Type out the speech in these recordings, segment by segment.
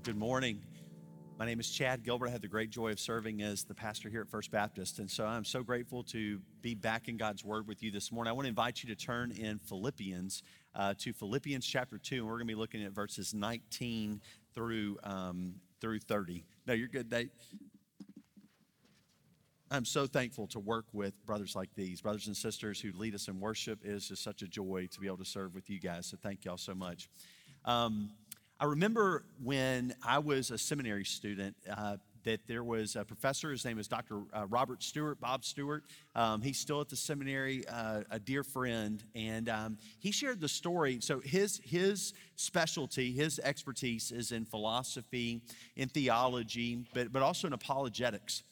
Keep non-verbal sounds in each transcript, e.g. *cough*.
Well, good morning. My name is Chad Gilbert. I have the great joy of serving as the pastor here at First Baptist. And so I'm so grateful to be back in God's Word with you this morning. I want to invite you to turn in Philippians uh, to Philippians chapter 2, and we're going to be looking at verses 19 through, um, through 30. No, you're good. They, I'm so thankful to work with brothers like these, brothers and sisters who lead us in worship. It is just such a joy to be able to serve with you guys. So thank y'all so much. Um, I remember when I was a seminary student. Uh, that there was a professor, his name is Dr. Uh, Robert Stewart, Bob Stewart. Um, he's still at the seminary, uh, a dear friend, and um, he shared the story. So his his specialty, his expertise is in philosophy, in theology, but but also in apologetics.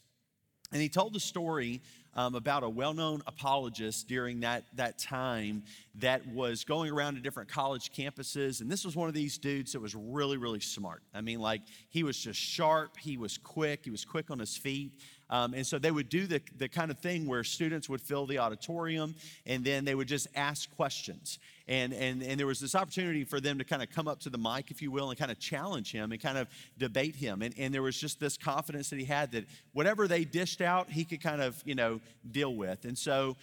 And he told the story um, about a well known apologist during that, that time that was going around to different college campuses. And this was one of these dudes that was really, really smart. I mean, like, he was just sharp, he was quick, he was quick on his feet. Um, and so they would do the, the kind of thing where students would fill the auditorium and then they would just ask questions. And, and, and there was this opportunity for them to kind of come up to the mic, if you will, and kind of challenge him and kind of debate him. And, and there was just this confidence that he had that whatever they dished out, he could kind of, you know, deal with. And so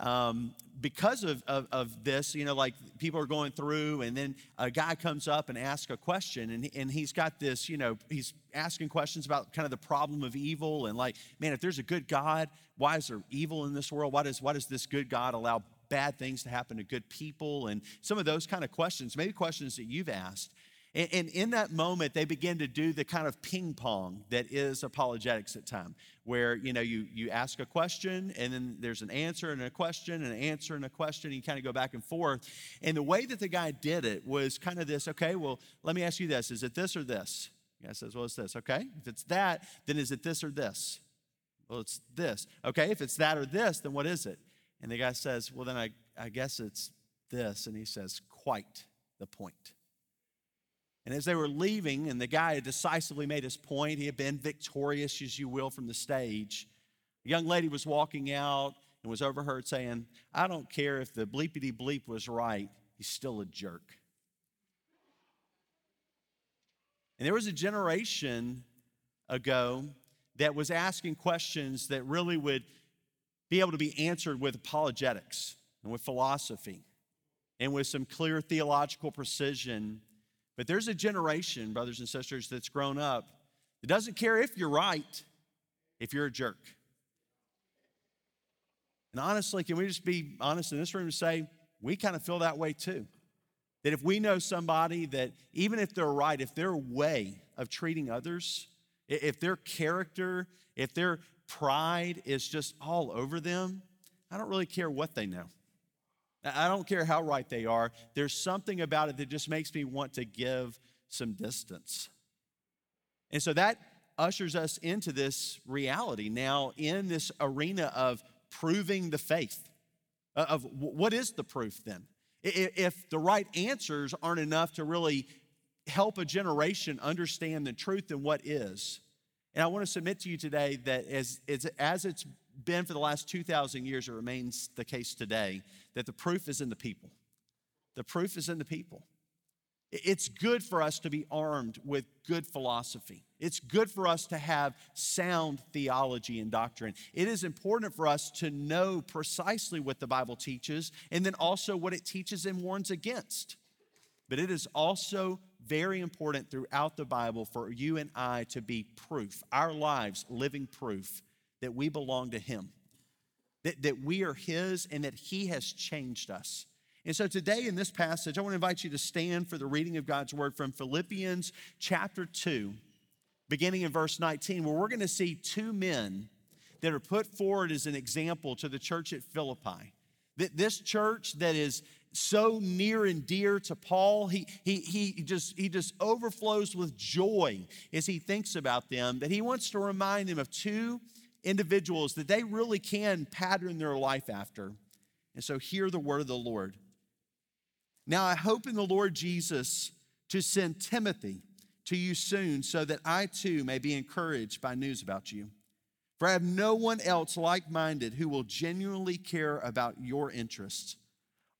um, because of, of, of, this, you know, like people are going through, and then a guy comes up and asks a question, and, and he's got this, you know, he's asking questions about kind of the problem of evil, and like, man, if there's a good God, why is there evil in this world? Why does, why does this good God allow bad things to happen to good people? And some of those kind of questions, maybe questions that you've asked. And, and in that moment, they begin to do the kind of ping pong that is apologetics at time, where you know you you ask a question and then there's an answer and a question and an answer and a question. And you kind of go back and forth. And the way that the guy did it was kind of this. Okay, well, let me ask you this: Is it this or this? The guy says, Well, it's this. Okay, if it's that, then is it this or this? Well, it's this. Okay, if it's that or this, then what is it? And the guy says, Well, then I, I guess it's this. And he says, Quite the point. And as they were leaving, and the guy had decisively made his point, he had been victorious, as you will, from the stage. A young lady was walking out and was overheard saying, I don't care if the bleepity bleep was right, he's still a jerk. And there was a generation ago that was asking questions that really would be able to be answered with apologetics and with philosophy and with some clear theological precision but there's a generation, brothers and sisters, that's grown up that doesn't care if you're right, if you're a jerk. And honestly, can we just be honest in this room and say, we kind of feel that way too? That if we know somebody that even if they're right, if their way of treating others, if their character, if their pride is just all over them, I don't really care what they know. I don't care how right they are, there's something about it that just makes me want to give some distance. And so that ushers us into this reality now in this arena of proving the faith. Uh, of what is the proof then? If the right answers aren't enough to really help a generation understand the truth, then what is? And I want to submit to you today that as, as it's been for the last 2,000 years, it remains the case today that the proof is in the people. The proof is in the people. It's good for us to be armed with good philosophy. It's good for us to have sound theology and doctrine. It is important for us to know precisely what the Bible teaches and then also what it teaches and warns against. But it is also very important throughout the Bible for you and I to be proof, our lives living proof that we belong to Him, that, that we are His and that He has changed us. And so today in this passage, I want to invite you to stand for the reading of God's word from Philippians chapter 2, beginning in verse 19, where we're going to see two men that are put forward as an example to the church at Philippi. That this church that is so near and dear to Paul, he, he, he, just, he just overflows with joy as he thinks about them, that he wants to remind them of two individuals that they really can pattern their life after. And so, hear the word of the Lord. Now, I hope in the Lord Jesus to send Timothy to you soon so that I too may be encouraged by news about you. For I have no one else like minded who will genuinely care about your interests.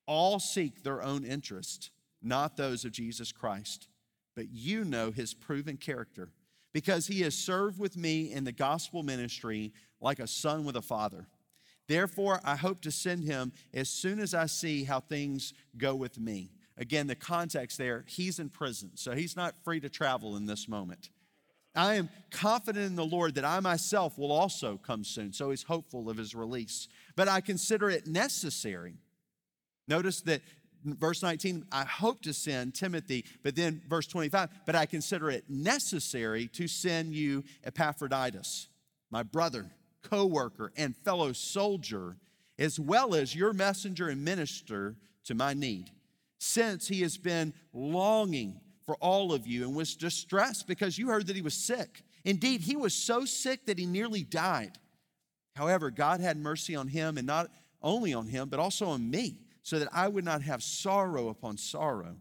All seek their own interest, not those of Jesus Christ. but you know his proven character, because he has served with me in the gospel ministry like a son with a father. Therefore, I hope to send him as soon as I see how things go with me. Again, the context there, he's in prison, so he's not free to travel in this moment. I am confident in the Lord that I myself will also come soon. So he's hopeful of his release. But I consider it necessary. Notice that verse 19, I hope to send Timothy, but then verse 25, but I consider it necessary to send you Epaphroditus, my brother, co worker, and fellow soldier, as well as your messenger and minister to my need, since he has been longing for all of you and was distressed because you heard that he was sick. Indeed, he was so sick that he nearly died. However, God had mercy on him and not only on him, but also on me, so that I would not have sorrow upon sorrow.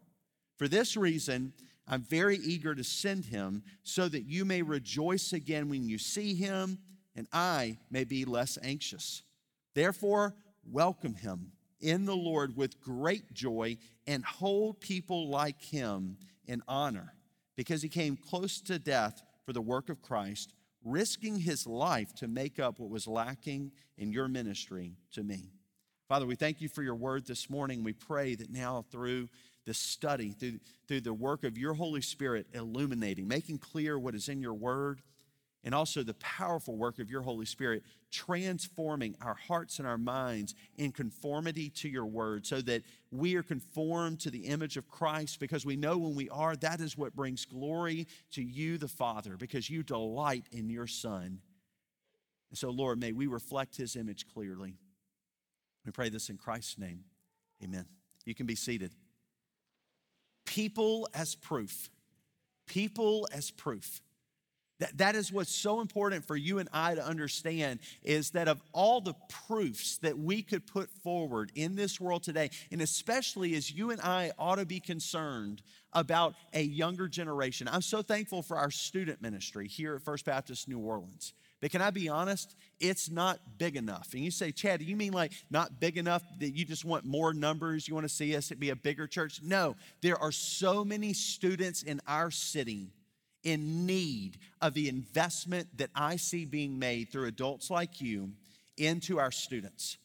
For this reason, I'm very eager to send him so that you may rejoice again when you see him, and I may be less anxious. Therefore, welcome him in the Lord with great joy and hold people like him in honor because he came close to death for the work of Christ, risking his life to make up what was lacking in your ministry to me. Father, we thank you for your word this morning. We pray that now through the study, through, through the work of your Holy Spirit illuminating, making clear what is in your word, and also the powerful work of your Holy Spirit transforming our hearts and our minds in conformity to your word so that we are conformed to the image of Christ because we know when we are, that is what brings glory to you, the Father, because you delight in your Son. And so, Lord, may we reflect his image clearly. We pray this in Christ's name. Amen. You can be seated. People as proof. People as proof. That, that is what's so important for you and I to understand is that of all the proofs that we could put forward in this world today, and especially as you and I ought to be concerned about a younger generation. I'm so thankful for our student ministry here at First Baptist New Orleans. But can I be honest? It's not big enough. And you say, Chad, you mean like not big enough that you just want more numbers? You want to see us be a bigger church? No, there are so many students in our city in need of the investment that I see being made through adults like you into our students.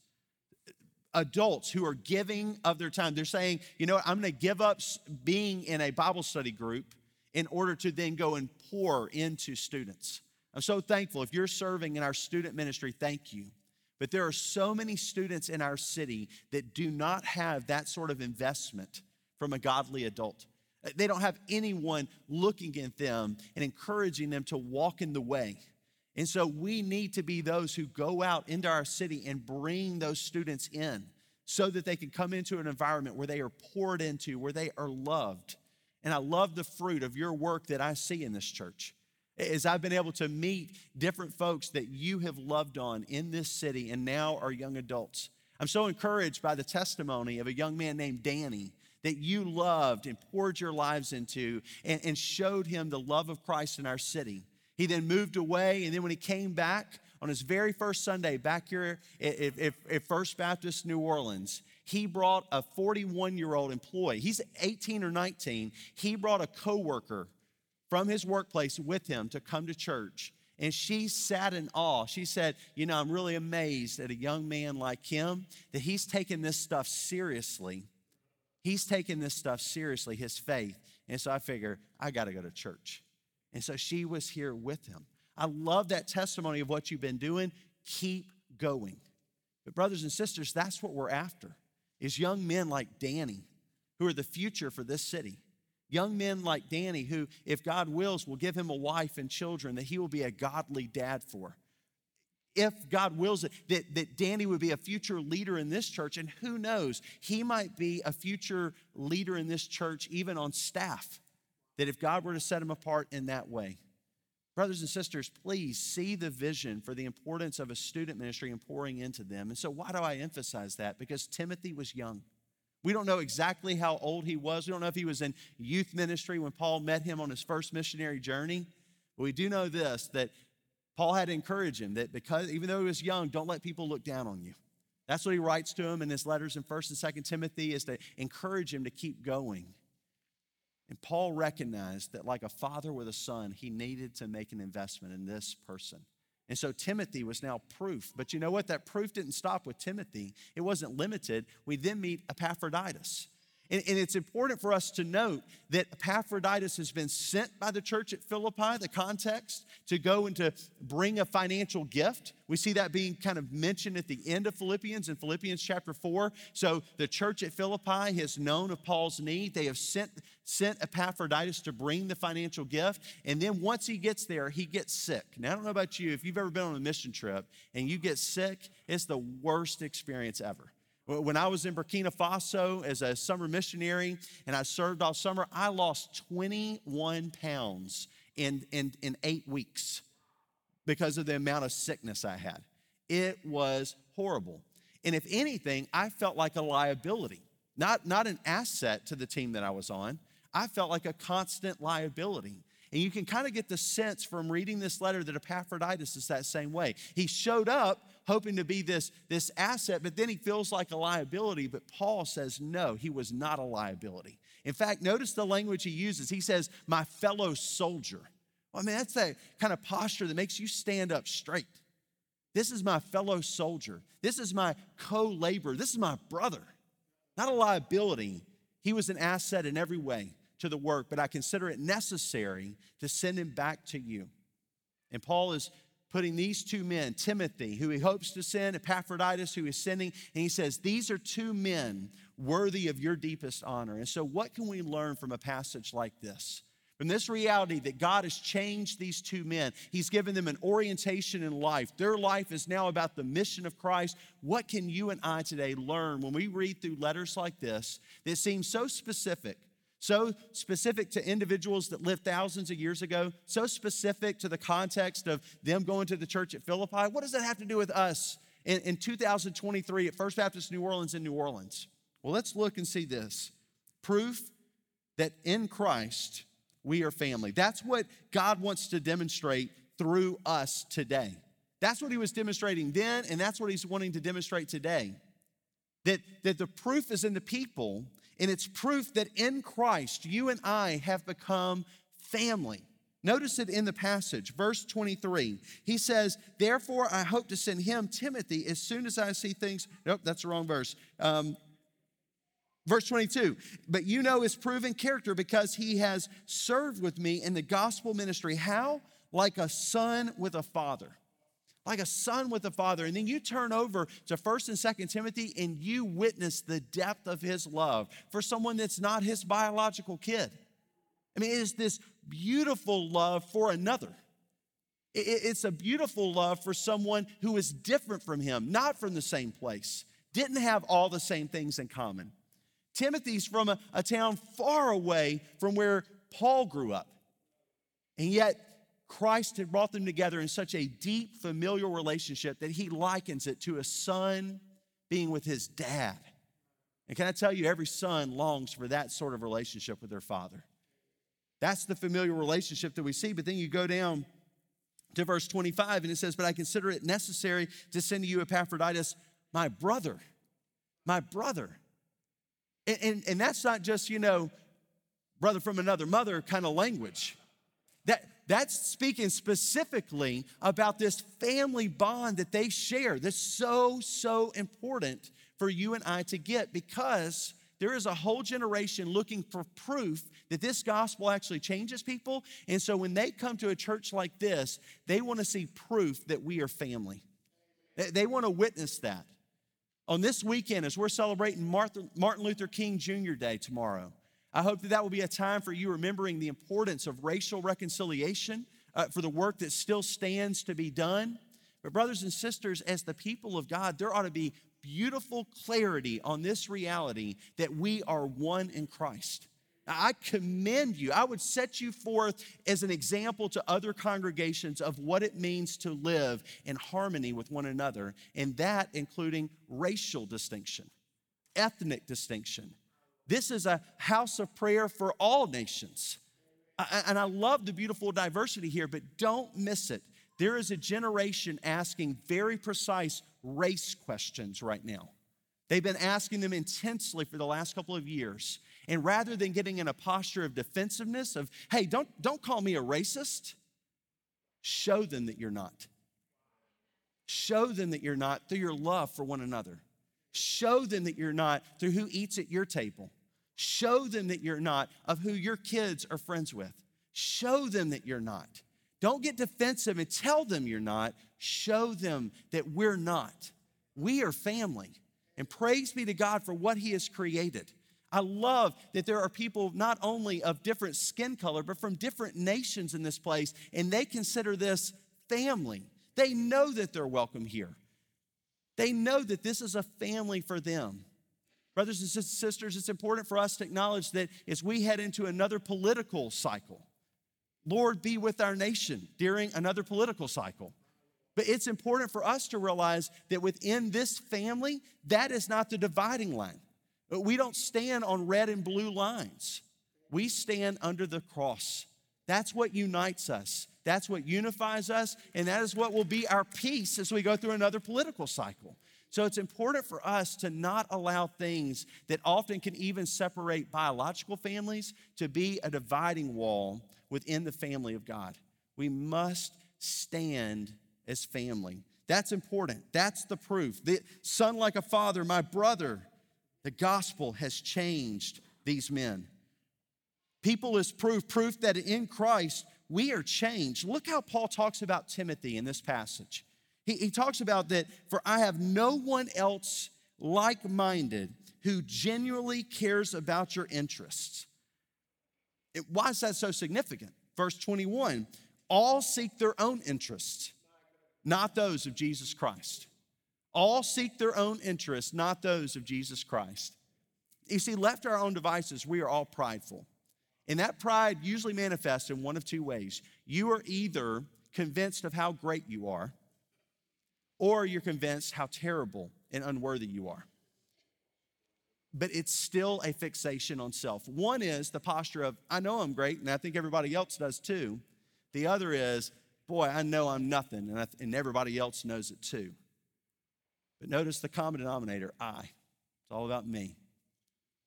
Adults who are giving of their time. They're saying, you know what, I'm gonna give up being in a Bible study group in order to then go and pour into students. I'm so thankful. If you're serving in our student ministry, thank you. But there are so many students in our city that do not have that sort of investment from a godly adult. Uh, they don't have anyone looking at them and encouraging them to walk in the way. And so we need to be those who go out into our city and bring those students in so that they can come into an environment where they are poured into, where they are loved. And I love the fruit of your work that I see in this church. As I've been able to meet different folks that you have loved on in this city and now are young adults. I'm so encouraged by the testimony of a young man named Danny that you loved and poured your lives into and, and showed him the love of Christ in our city. He then moved away, and then when he came back on his very first Sunday back here at, at, at First Baptist New Orleans, he brought a 41 year old employee. He's 18 or 19. He brought a coworker from his workplace with him to come to church. And she sat in awe. She said, You know, I'm really amazed at a young man like him that he's taking this stuff seriously he's taking this stuff seriously, his faith. And so I figure, I got to go to church. And so she was here with him. I love that testimony of what you've been doing. Keep going. But, brothers and sisters, that's what we're after is young men like Danny, who are the future for this city. Young men like Danny, who, if God wills, will give him a wife and children that he will be a godly dad for if God wills it, that, that Danny would be a future leader in this church. And who knows, he might be a future leader in this church, even on staff, that if God were to set him apart in that way. Brothers and sisters, please see the vision for the importance of a student ministry and pouring into them. And so, why do I emphasize that? Because Timothy was young. We don't know exactly how old he was. We don't know if he was in youth ministry when Paul met him on his first missionary journey. But we do know this that Paul had to encourage him that because even though he was young, don't let people look down on you. That's what he writes to him in his letters in 1st and 2nd Timothy is to encourage him to keep going. And Paul recognized that, like a father with a son, he needed to make an investment in this person. And so Timothy was now proof. But you know what? That proof didn't stop with Timothy, it wasn't limited. We then meet Epaphroditus. And, and, it's important for us to note that Epaphroditus has been sent by the church at Philippi, the context, to go and to bring a financial gift. We see that being kind of mentioned at the end of Philippians in Philippians chapter 4. So the church at Philippi has known of Paul's need. They have sent, sent Epaphroditus to bring the financial gift. And then once he gets there, he gets sick. Now, I don't know about you, if you've ever been on a mission trip and you get sick, it's the worst experience ever. When I was in Burkina Faso as a summer missionary and I served all summer, I lost 21 pounds in, in, in eight weeks because of the amount of sickness I had. It was horrible. And if anything, I felt like a liability, not, not an asset to the team that I was on. I felt like a constant liability. And you can kind of get the sense from reading this letter that Epaphroditus is that same way. He showed up hoping to be this, this asset, but then he feels like a liability. But Paul says, no, he was not a liability. In fact, notice the language he uses. He says, my fellow soldier. Well, I mean, that's that kind of posture that makes you stand up straight. This is my fellow soldier. This is my co laborer. This is my brother. Not a liability. He was an asset in every way to the work, but I consider it necessary to send him back to you. And Paul is putting these two men, Timothy, who he hopes to send, Epaphroditus, who he's sending, and he says, These are two men worthy of your deepest honor. And so, what can we learn from a passage like this? From this reality that God has changed these two men, He's given them an orientation in life. Their life is now about the mission of Christ. What can you and I today learn when we read through letters like this that seem so specific? So specific to individuals that lived thousands of years ago, so specific to the context of them going to the church at Philippi. What does that have to do with us in, in 2023 at First Baptist New Orleans in New Orleans? Well, let's look and see this proof that in Christ we are family. That's what God wants to demonstrate through us today. That's what he was demonstrating then, and that's what he's wanting to demonstrate today. That, that the proof is in the people and it's proof that in Christ, you and I have become family. Notice it in the passage, verse 23. He says, Therefore, I hope to send him, Timothy, as soon as I see things. Nope, that's the wrong verse. Um, verse 22. But you know his proven character because he has served with me in the gospel ministry. How? Like a son with a father like a son with a father. And then you turn over to 1st and 2nd Timothy and you witness the depth of his love for someone that's not his biological kid. I mean, it is this beautiful love for another. It's a beautiful love for someone who is different from him, not from the same place, didn't have all the same things in common. Timothy's from a, a town far away from where Paul grew up. And yet, Christ had brought them together in such a deep familial relationship that he likens it to a son being with his dad. And can I tell you, every son longs for that sort of relationship with their father. That's the familiar relationship that we see. But then you go down to verse 25 and it says, But I consider it necessary to send to you Epaphroditus, my brother, my brother. And, and, and that's not just, you know, brother from another mother kind of language. That, that's speaking specifically about this family bond that they share. That's so, so important for you and I to get because there is a whole generation looking for proof that this gospel actually changes people. And so when they come to a church like this, they want to see proof that we are family. They want to witness that. On this weekend, as we're celebrating Martin Luther King Jr. Day tomorrow, I hope that that will be a time for you remembering the importance of racial reconciliation uh, for the work that still stands to be done. But, brothers and sisters, as the people of God, there ought to be beautiful clarity on this reality that we are one in Christ. I commend you. I would set you forth as an example to other congregations of what it means to live in harmony with one another, and that including racial distinction, ethnic distinction, this is a house of prayer for all nations. And I love the beautiful diversity here, but don't miss it. There is a generation asking very precise race questions right now. They've been asking them intensely for the last couple of years. And rather than getting in a posture of defensiveness, of, hey, don't, don't call me a racist, show them that you're not. Show them that you're not through your love for one another. Show them that you're not through who eats at your table. Show them that you're not of who your kids are friends with. Show them that you're not. Don't get defensive and tell them you're not. Show them that we're not. We are family. And praise be to God for what He has created. I love that there are people not only of different skin color, but from different nations in this place, and they consider this family. They know that they're welcome here. They know that this is a family for them. Brothers and sisters, it's important for us to acknowledge that as we head into another political cycle, Lord, be with our nation during another political cycle. But it's important for us to realize that within this family, that is not the dividing line. We don't stand on red and blue lines. We stand under the cross. That's what unites us. That's what unifies us, and that is what will be our peace as we go through another political cycle. So it's important for us to not allow things that often can even separate biological families to be a dividing wall within the family of God. We must stand as family. That's important. That's the proof. The son like a father, my brother. The gospel has changed these men. People is proof, proof that in Christ we are changed. Look how Paul talks about Timothy in this passage. He, he talks about that, for I have no one else like minded who genuinely cares about your interests. It, why is that so significant? Verse 21 all seek their own interests, not those of Jesus Christ. All seek their own interests, not those of Jesus Christ. You see, left to our own devices, we are all prideful. And that pride usually manifests in one of two ways. You are either convinced of how great you are, or you're convinced how terrible and unworthy you are. But it's still a fixation on self. One is the posture of, I know I'm great, and I think everybody else does too. The other is, boy, I know I'm nothing, and, I, and everybody else knows it too. But notice the common denominator I. It's all about me.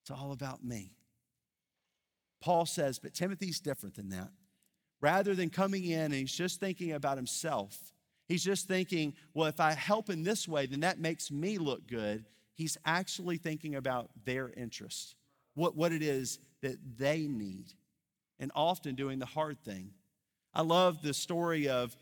It's all about me. Paul says, but Timothy's different than that. Rather than coming in and he's just thinking about himself, he's just thinking, well, if I help in this way, then that makes me look good. He's actually thinking about their interests, what, what it is that they need, and often doing the hard thing. I love the story of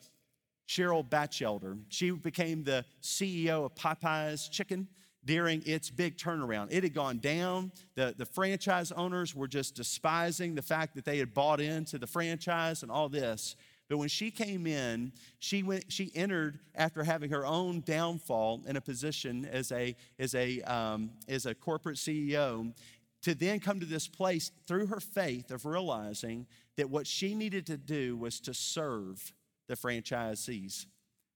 Cheryl Bachelder. She became the CEO of Popeye's Chicken during its big turnaround. It had gone down. The, the franchise owners were just despising the fact that they had bought into the franchise and all this. But when she came in, she went. She entered after having her own downfall in a position as a as a um, as a corporate CEO, to then come to this place through her faith of realizing that what she needed to do was to serve the franchisees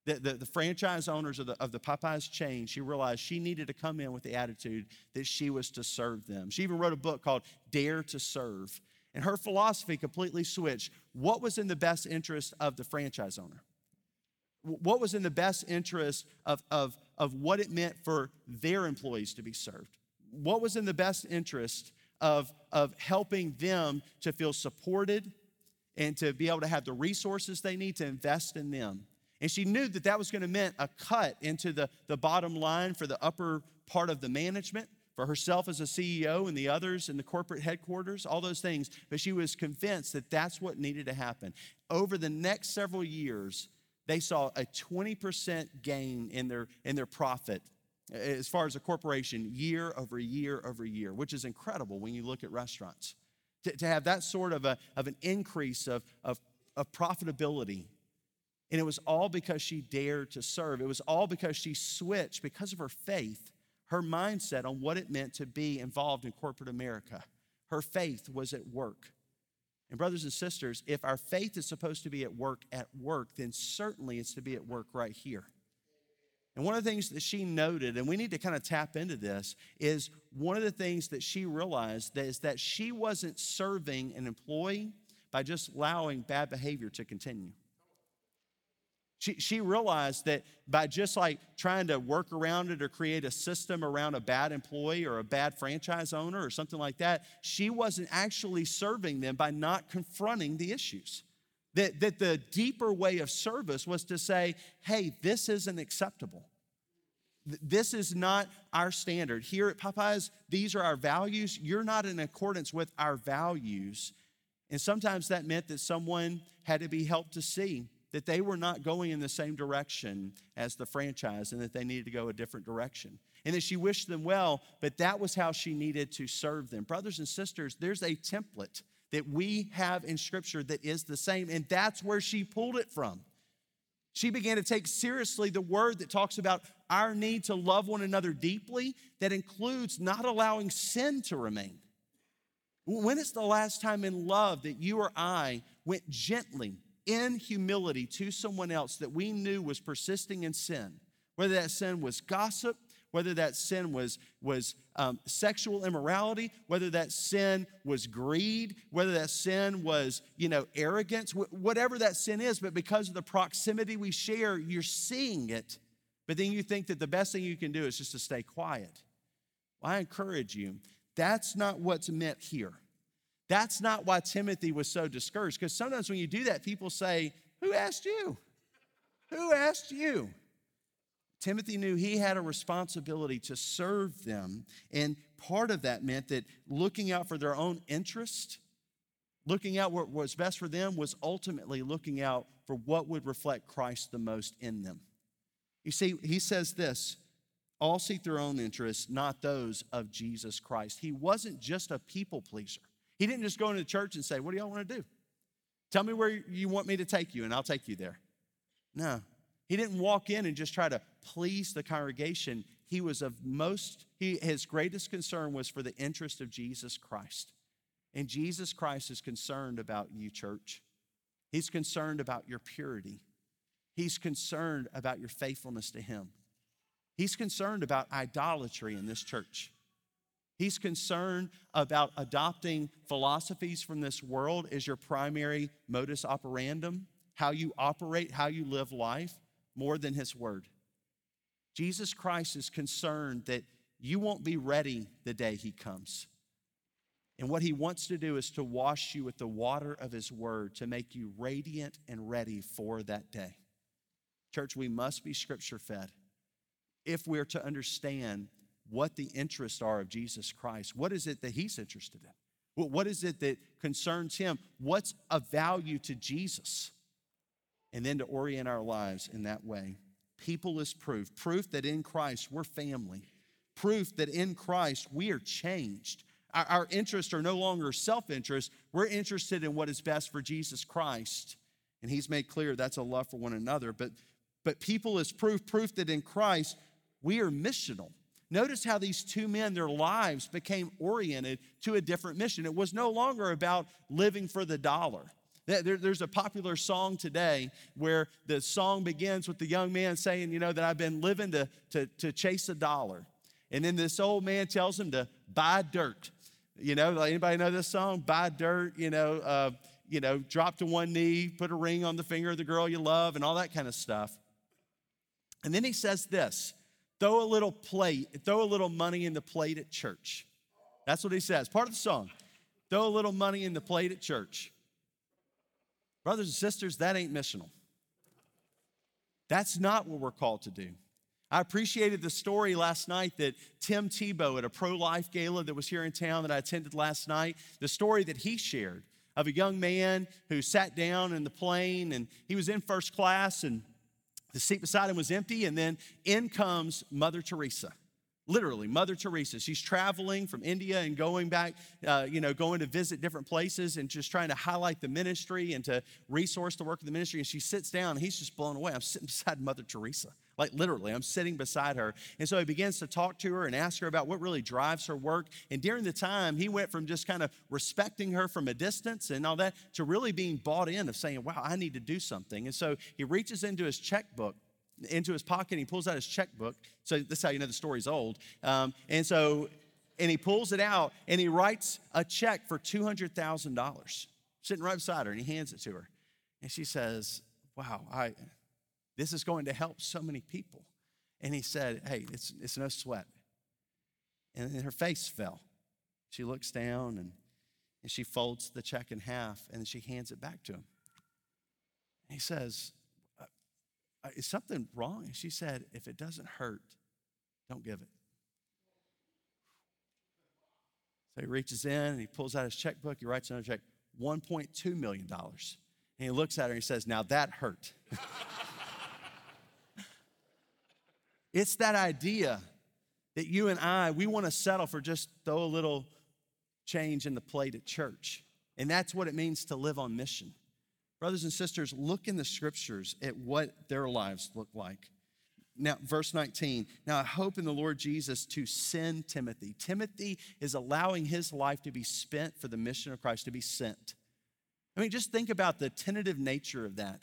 the, the, the, franchise owners of the, of the Popeyes chain, she realized she needed to come in with the attitude that she was to serve them. She even wrote a book called Dare to Serve. And her philosophy completely switched. What was in the best interest of the franchise owner? What was in the best interest of, of, of what it meant for their employees to be served? What was in the best interest of, of helping them to feel supported and to be able to have the resources they need to invest in them? And she knew that that was going to mean a cut into the, the bottom line for the upper part of the management, for herself as a CEO and the others in the corporate headquarters, all those things. But she was convinced that that's what needed to happen. Over the next several years, they saw a 20% gain in their, in their profit as far as a corporation year over year over year, which is incredible when you look at restaurants. To, to have that sort of, a, of an increase of, of, of profitability and it was all because she dared to serve. It was all because she switched, because of her faith, her mindset on what it meant to be involved in corporate America. Her faith was at work. And, brothers and sisters, if our faith is supposed to be at work at work, then certainly it's to be at work right here. And one of the things that she noted, and we need to kind of tap into this, is one of the things that she realized that is that she wasn't serving an employee by just allowing bad behavior to continue. She, she realized that by just like trying to work around it or create a system around a bad employee or a bad franchise owner or something like that, she wasn't actually serving them by not confronting the issues. That, that the deeper way of service was to say, hey, this isn't acceptable. This is not our standard. Here at Popeyes, these are our values. You're not in accordance with our values. And sometimes that meant that someone had to be helped to see that they were not going in the same direction as the franchise and that they needed to go a different direction. And that she wished them well, but that was how she needed to serve them. Brothers and sisters, there's a template that we have in Scripture that is the same, and that's where she pulled it from. She began to take seriously the word that talks about our need to love one another deeply, that includes not allowing sin to remain. When is the last time in love that you or I went gently in humility to someone else that we knew was persisting in sin, whether that sin was gossip, whether that sin was, was um, sexual immorality, whether that sin was greed, whether that sin was, you know, arrogance, wh- whatever that sin is, but because of the proximity we share, you're seeing it, but then you think that the best thing you can do is just to stay quiet. Well, I encourage you, that's not what's meant here. That's not why Timothy was so discouraged. Because sometimes when you do that, people say, Who asked you? Who asked you? Timothy knew he had a responsibility to serve them. And part of that meant that looking out for their own interest, looking out what was best for them, was ultimately looking out for what would reflect Christ the most in them. You see, he says this all seek their own interests, not those of Jesus Christ. He wasn't just a people pleaser. He didn't just go into the church and say, What do y'all want to do? Tell me where you want me to take you, and I'll take you there. No. He didn't walk in and just try to please the congregation. He was of most, he, his greatest concern was for the interest of Jesus Christ. And Jesus Christ is concerned about you, church. He's concerned about your purity. He's concerned about your faithfulness to Him. He's concerned about idolatry in this church. He's concerned about adopting philosophies from this world as your primary modus operandum, how you operate, how you live life, more than His Word. Jesus Christ is concerned that you won't be ready the day He comes. And what He wants to do is to wash you with the water of His Word to make you radiant and ready for that day. Church, we must be scripture fed if we're to understand what the interests are of Jesus Christ. What is it that he's interested in? What is it that concerns him? What's of value to Jesus? And then to orient our lives in that way. People is proof proof that in Christ we're family, proof that in Christ we are changed. Our, our interests are no longer self interest, we're interested in what is best for Jesus Christ. And he's made clear that's a love for one another. But, but people is proof, proof that in Christ we are missional. Notice how these two men, their lives became oriented to a different mission. It was no longer about living for the dollar. there's a popular song today where the song begins with the young man saying, You know, that I've been living to, to, to chase a dollar. And then this old man tells him to buy dirt. You know, anybody know this song? Buy dirt, you know, uh, you know, drop to one knee, put a ring on the finger of the girl you love, and all that kind of stuff. And then he says this throw a little plate, throw a little money in the plate at church. That's what he says. Part of the song. Throw a little money in the plate at church. Brothers and sisters, that ain't missional. That's not what we're called to do. I appreciated the story last night that Tim Tebow at a pro life gala that was here in town that I attended last night, the story that he shared of a young man who sat down in the plane and he was in first class and the seat beside him was empty, and then in comes Mother Teresa. Literally, Mother Teresa. She's traveling from India and going back, uh, you know, going to visit different places and just trying to highlight the ministry and to resource the work of the ministry. And she sits down, and he's just blown away. I'm sitting *laughs* beside Mother Teresa. Like literally, I'm sitting beside her. And so he begins to talk to her and ask her about what really drives her work. And during the time, he went from just kind of respecting her from a distance and all that to really being bought in of saying, wow, I need to do something. And so he reaches into his checkbook into his pocket and he pulls out his checkbook. So that's how you know the story's old. Um, and so, and he pulls it out and he writes a check for $200,000 sitting right beside her and he hands it to her. And she says, Wow, I, This is going to help so many people. And he said, Hey, it's, it's no sweat. And then her face fell. She looks down and, and she folds the check in half and she hands it back to him. He says, uh, uh, Is something wrong? And she said, If it doesn't hurt, don't give it. So he reaches in and he pulls out his checkbook. He writes another check, $1.2 million. And he looks at her and he says, Now that hurt. *laughs* it's that idea that you and I, we want to settle for just throw a little change in the plate at church. And that's what it means to live on mission. Brothers and sisters, look in the scriptures at what their lives look like. Now, verse 19. Now, I hope in the Lord Jesus to send Timothy. Timothy is allowing his life to be spent for the mission of Christ, to be sent. I mean, just think about the tentative nature of that.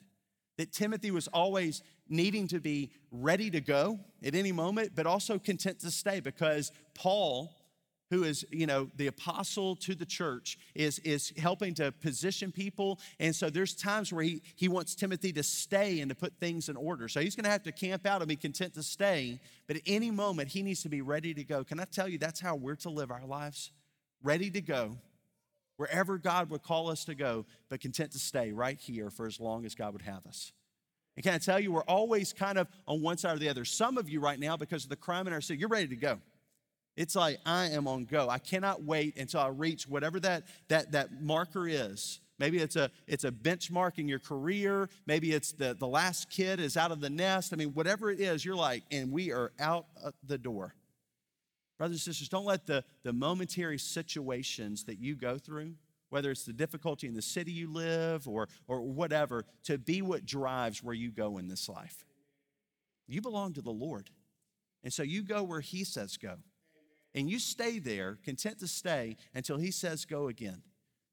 That Timothy was always needing to be ready to go at any moment, but also content to stay because Paul who is you know the apostle to the church is is helping to position people. And so there's times where he he wants timothy to stay and to put things in order. So he's going to have to camp out and be content to stay but at any moment he needs to be ready to go. Can i tell you that's how we're to live our lives? Ready to go wherever god would call us to go but content to stay right here for as long as god would have us and can i tell you we're always kind of on one side or the other some of you right now because of the crime in our city you're ready to go it's like I am on go. I cannot wait until I reach whatever that that that marker is. Maybe it's a it's a benchmark in your career. Maybe it's the the last kid is out of the nest. I mean, whatever it is, you're like, and we are out the door. Brothers and sisters, don't let the, the momentary situations that you go through, whether it's the difficulty in the city you live or, or whatever, to be what drives where you go in this life. You belong to the Lord. And so you go where He says go and you stay there, content to stay until he says go again.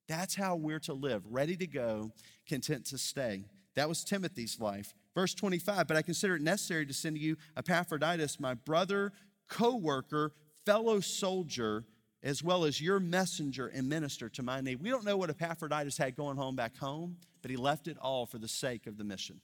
That's how we're to live, ready to go, content to stay. That was Timothy's life. Verse 25, but I consider it necessary to send to you Epaphroditus, my brother, co worker, fellow soldier, as well as your messenger and minister to my need. We don't know what Epaphroditus had going home back home, but he left it all for the sake of the mission.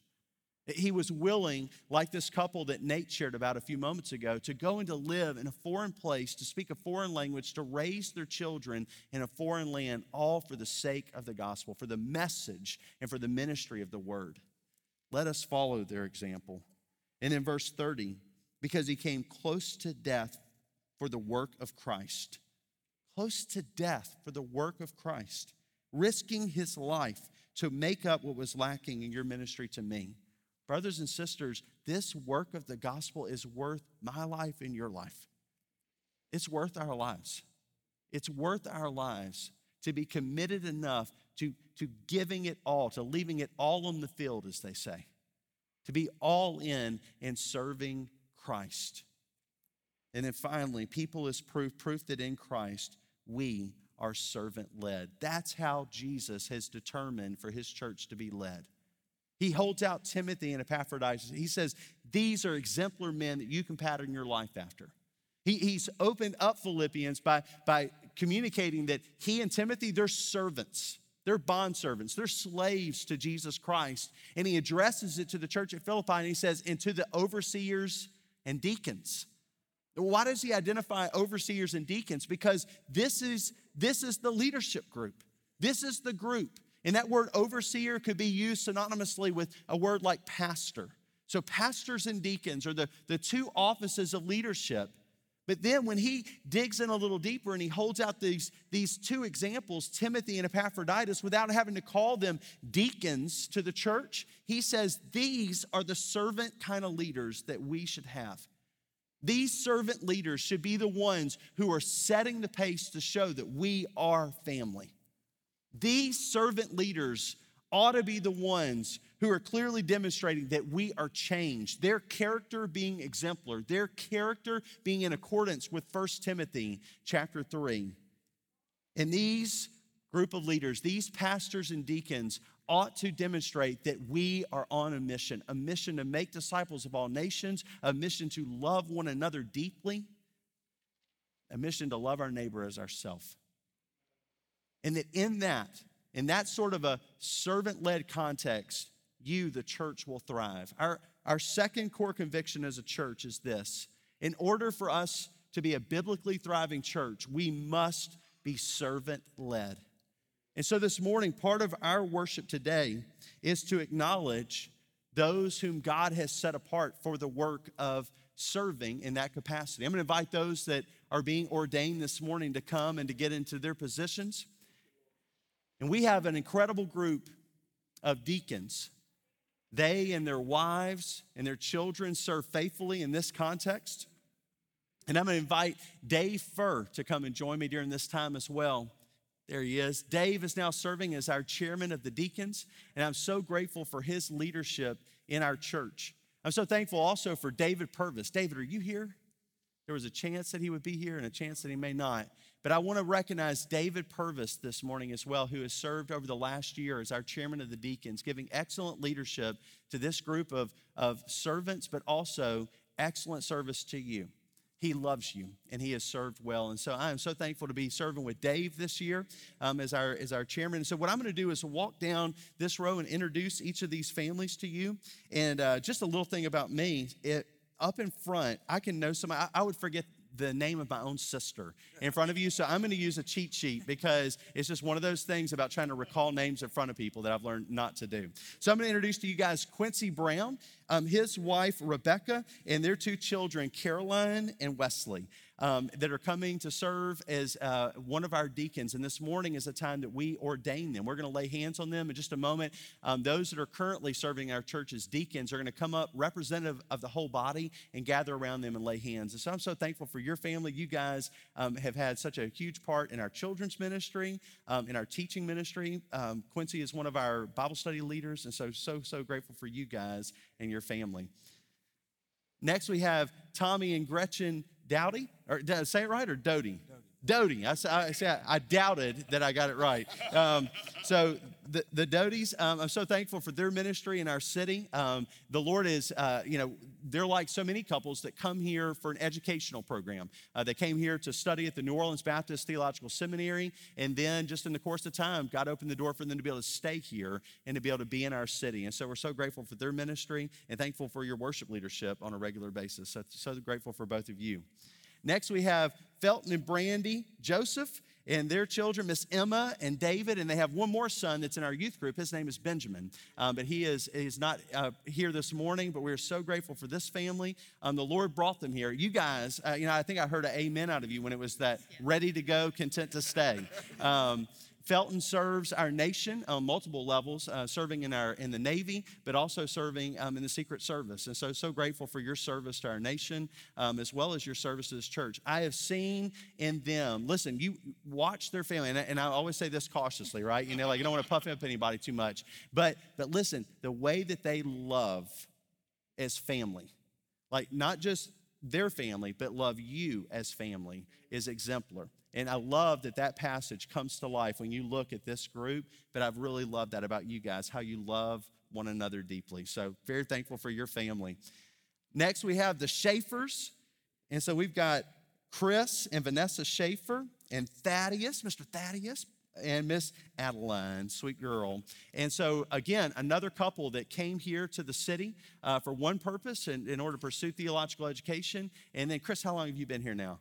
He was willing, like this couple that Nate shared about a few moments ago, to go and to live in a foreign place, to speak a foreign language, to raise their children in a foreign land, all for the sake of the gospel, for the message, and for the ministry of the word. Let us follow their example. And in verse 30, because he came close to death for the work of Christ, close to death for the work of Christ, risking his life to make up what was lacking in your ministry to me. Brothers and sisters, this work of the gospel is worth my life and your life. It's worth our lives. It's worth our lives to be committed enough to, to giving it all, to leaving it all on the field, as they say, to be all in and serving Christ. And then finally, people is proof, proof that in Christ we are servant led. That's how Jesus has determined for his church to be led. He holds out Timothy and Epaphroditus. He says, These are exemplar men that you can pattern your life after. He, he's opened up Philippians by, by communicating that he and Timothy, they're servants. They're bond servants. They're slaves to Jesus Christ. And he addresses it to the church at Philippi and he says, and to the overseers and deacons. Why does he identify overseers and deacons? Because this is, this is the leadership group. This is the group and that word overseer could be used synonymously with a word like pastor. So, pastors and deacons are the, the two offices of leadership. But then, when he digs in a little deeper and he holds out these, these two examples, Timothy and Epaphroditus, without having to call them deacons to the church, he says these are the servant kind of leaders that we should have. These servant leaders should be the ones who are setting the pace to show that we are family. These servant leaders ought to be the ones who are clearly demonstrating that we are changed, their character being exemplar, their character being in accordance with 1 Timothy chapter 3. And these group of leaders, these pastors and deacons, ought to demonstrate that we are on a mission a mission to make disciples of all nations, a mission to love one another deeply, a mission to love our neighbor as ourselves. And that in that, in that sort of a servant led context, you, the church, will thrive. Our, our second core conviction as a church is this in order for us to be a biblically thriving church, we must be servant led. And so this morning, part of our worship today is to acknowledge those whom God has set apart for the work of serving in that capacity. I'm going to invite those that are being ordained this morning to come and to get into their positions. And we have an incredible group of deacons. They and their wives and their children serve faithfully in this context. And I'm going to invite Dave Furr to come and join me during this time as well. There he is. Dave is now serving as our chairman of the deacons, and I'm so grateful for his leadership in our church. I'm so thankful also for David Purvis. David, are you here? There was a chance that he would be here and a chance that he may not. But I want to recognize David Purvis this morning as well, who has served over the last year as our chairman of the deacons, giving excellent leadership to this group of, of servants, but also excellent service to you. He loves you and he has served well. And so I am so thankful to be serving with Dave this year um, as, our, as our chairman. And so, what I'm going to do is walk down this row and introduce each of these families to you. And uh, just a little thing about me it, up in front, I can know somebody, I, I would forget the name of my own sister in front of you. So I'm going to use a cheat sheet because it's just one of those things about trying to recall names in front of people that I've learned not to do. So I'm going to introduce to you guys Quincy Brown, um, his wife Rebecca, and their two children, Caroline and Wesley um, that are coming to serve as uh, one of our deacons. And this morning is a time that we ordain them. We're going to lay hands on them in just a moment. Um, those that are currently serving our church as deacons are going to come up representative of the whole body and gather around them and lay hands. And so I'm so thankful for your family. You guys um, have had such a huge part in our children's ministry, um, in our teaching ministry. Um, Quincy is one of our Bible study leaders. And so, so, so grateful for you guys and your family. Next, we have Tommy and Gretchen Dowdy, or say it right, or Doty? Doty. I, I, I, doubted that I got it right. Um, so the, the Doties, um, I'm so thankful for their ministry in our city. Um, the Lord is, uh, you know, they're like so many couples that come here for an educational program. Uh, they came here to study at the New Orleans Baptist Theological Seminary, and then just in the course of time, God opened the door for them to be able to stay here and to be able to be in our city. And so we're so grateful for their ministry and thankful for your worship leadership on a regular basis. So, so grateful for both of you. Next, we have Felton and Brandy Joseph and their children, Miss Emma and David, and they have one more son that's in our youth group. His name is Benjamin, um, but he is, is not uh, here this morning. But we're so grateful for this family. Um, the Lord brought them here. You guys, uh, you know, I think I heard an amen out of you when it was that ready to go, content to stay. Um, Felton serves our nation on multiple levels, uh, serving in, our, in the Navy, but also serving um, in the Secret Service. And so, so grateful for your service to our nation um, as well as your service to this church. I have seen in them, listen, you watch their family, and I, and I always say this cautiously, right? You know, like you don't want to puff up anybody too much. But, but listen, the way that they love as family, like not just their family, but love you as family, is exemplar. And I love that that passage comes to life when you look at this group, but I've really loved that about you guys, how you love one another deeply. So, very thankful for your family. Next, we have the Schaefers. And so we've got Chris and Vanessa Schaefer and Thaddeus, Mr. Thaddeus, and Miss Adeline, sweet girl. And so, again, another couple that came here to the city uh, for one purpose in, in order to pursue theological education. And then, Chris, how long have you been here now?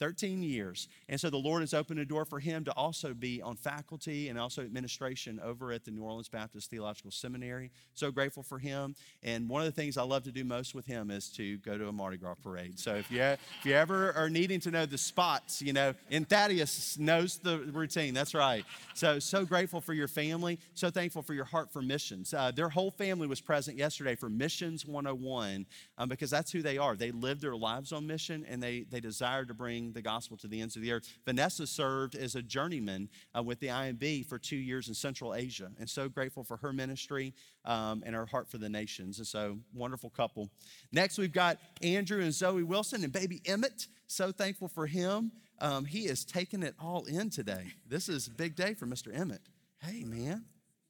13 years. And so the Lord has opened a door for him to also be on faculty and also administration over at the New Orleans Baptist Theological Seminary. So grateful for him. And one of the things I love to do most with him is to go to a Mardi Gras parade. So if you, if you ever are needing to know the spots, you know, and Thaddeus knows the routine. That's right. So, so grateful for your family. So thankful for your heart for missions. Uh, their whole family was present yesterday for Missions 101 um, because that's who they are. They live their lives on mission and they, they desire to bring the gospel to the ends of the earth. Vanessa served as a journeyman uh, with the IMB for two years in Central Asia, and so grateful for her ministry um, and her heart for the nations. And so, wonderful couple. Next, we've got Andrew and Zoe Wilson and baby Emmett. So thankful for him. Um, he is taking it all in today. This is a big day for Mr. Emmett. Hey, man.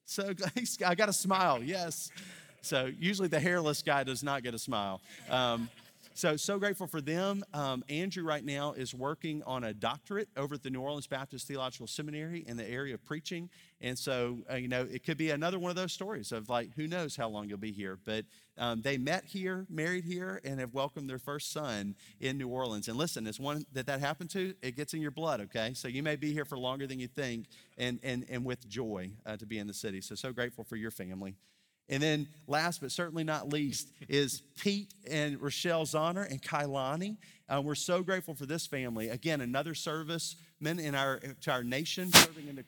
So *laughs* I got a smile, yes. So usually the hairless guy does not get a smile. Um, so so grateful for them. Um, Andrew right now is working on a doctorate over at the New Orleans Baptist Theological Seminary in the area of preaching, and so uh, you know it could be another one of those stories of like who knows how long you'll be here. But um, they met here, married here, and have welcomed their first son in New Orleans. And listen, it's one that that happened to. It gets in your blood. Okay, so you may be here for longer than you think, and and and with joy uh, to be in the city. So so grateful for your family. And then last but certainly not least is Pete and Rochelle Zahner and Kailani. Uh, we're so grateful for this family. Again, another serviceman in our to our nation serving in the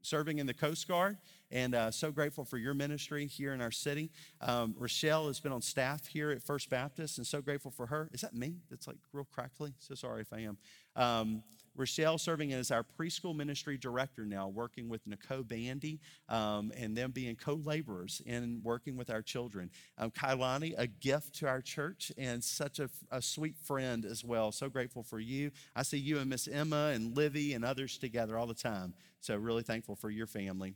serving in the Coast Guard, and uh, so grateful for your ministry here in our city. Um, Rochelle has been on staff here at First Baptist, and so grateful for her. Is that me? That's like real crackly. So sorry if I am. Um, Rochelle serving as our preschool ministry director now, working with Nicole Bandy um, and them being co laborers in working with our children. Um, Kailani, a gift to our church and such a, a, sweet friend as well. So grateful for you. I see you and Miss Emma and Livy and others together all the time. So, really thankful for your family.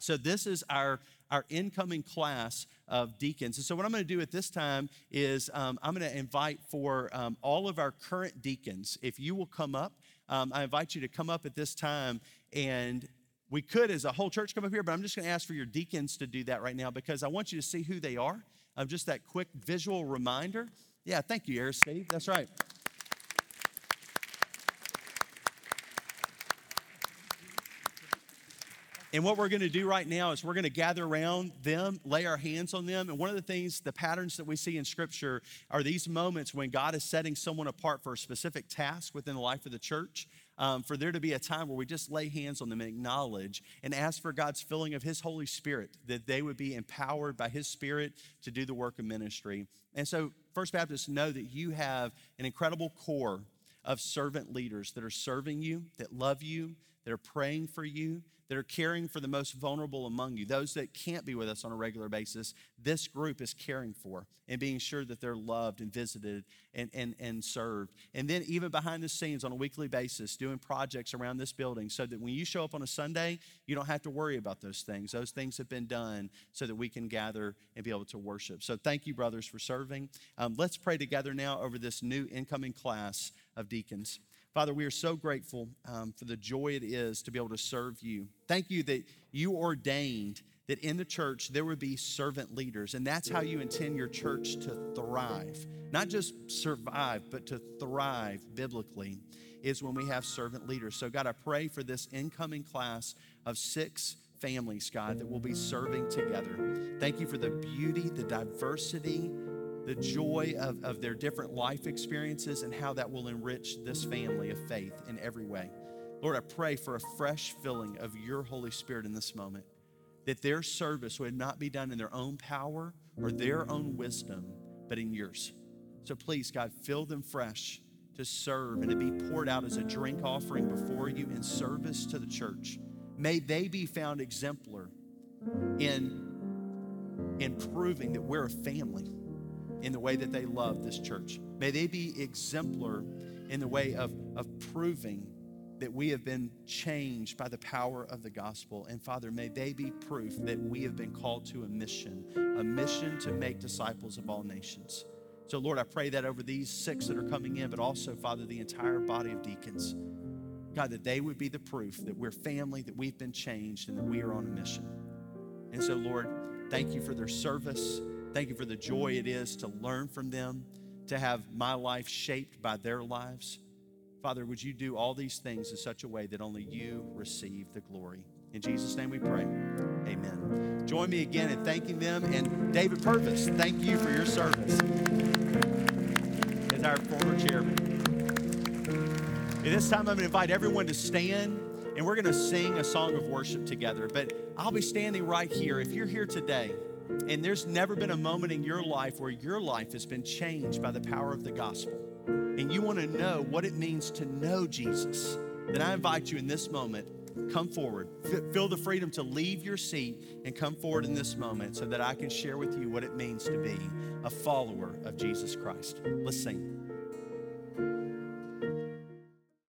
So, this is our, our incoming class of deacons. And so, what I'm going to do at this time is um, I'm going to invite for um, all of our current deacons, if you will come up um, I invite you to come up at this time and we could, as a whole church, come up here, but I'm just going to ask for your deacons to do that right now because I want you to see who they are. Um, just that quick visual reminder. Yeah, thank you, Eric Steve. That's right. And what we're going to do right now is we're going to gather around them, lay our hands on them. And one of the things, the patterns that we see in Scripture are these moments when God is setting someone apart for a specific task within the life of the church. Um, for there to be a time where we just lay hands on them and acknowledge and ask for God's filling of His Holy Spirit, that they would be empowered by His Spirit to do the work of ministry. And so, First Baptists know that you have an incredible core of servant leaders that are serving you, that love you, that are praying for you, that are caring for the most vulnerable among you, those that can't be with us on a regular basis, this group is caring for and being sure that they're loved and visited and, and, and served. And then, even behind the scenes on a weekly basis, doing projects around this building so that when you show up on a Sunday, you don't have to worry about those things. Those things have been done so that we can gather and be able to worship. So, thank you, brothers, for serving. Um, let's pray together now over this new incoming class of deacons. Father, we are so grateful um, for the joy it is to be able to serve you. Thank you that you ordained that in the church there would be servant leaders, and that's how you intend your church to thrive. Not just survive, but to thrive biblically is when we have servant leaders. So, God, I pray for this incoming class of six families, God, that we'll be serving together. Thank you for the beauty, the diversity, the joy of, of their different life experiences and how that will enrich this family of faith in every way. Lord, I pray for a fresh filling of your Holy Spirit in this moment, that their service would not be done in their own power or their own wisdom, but in yours. So please, God, fill them fresh to serve and to be poured out as a drink offering before you in service to the church. May they be found exemplar in, in proving that we're a family in the way that they love this church. May they be exemplar in the way of, of proving that we have been changed by the power of the gospel. And Father, may they be proof that we have been called to a mission, a mission to make disciples of all nations. So, Lord, I pray that over these six that are coming in, but also, Father, the entire body of deacons, God, that they would be the proof that we're family, that we've been changed, and that we are on a mission. And so, Lord, thank you for their service. Thank you for the joy it is to learn from them, to have my life shaped by their lives. Father, would you do all these things in such a way that only you receive the glory? In Jesus' name we pray. Amen. Join me again in thanking them. And David Purvis, thank you for your service as our former chairman. At this time, I'm going to invite everyone to stand and we're going to sing a song of worship together. But I'll be standing right here. If you're here today, and there's never been a moment in your life where your life has been changed by the power of the gospel, and you want to know what it means to know Jesus, then I invite you in this moment, come forward. Feel the freedom to leave your seat and come forward in this moment so that I can share with you what it means to be a follower of Jesus Christ. Let's sing.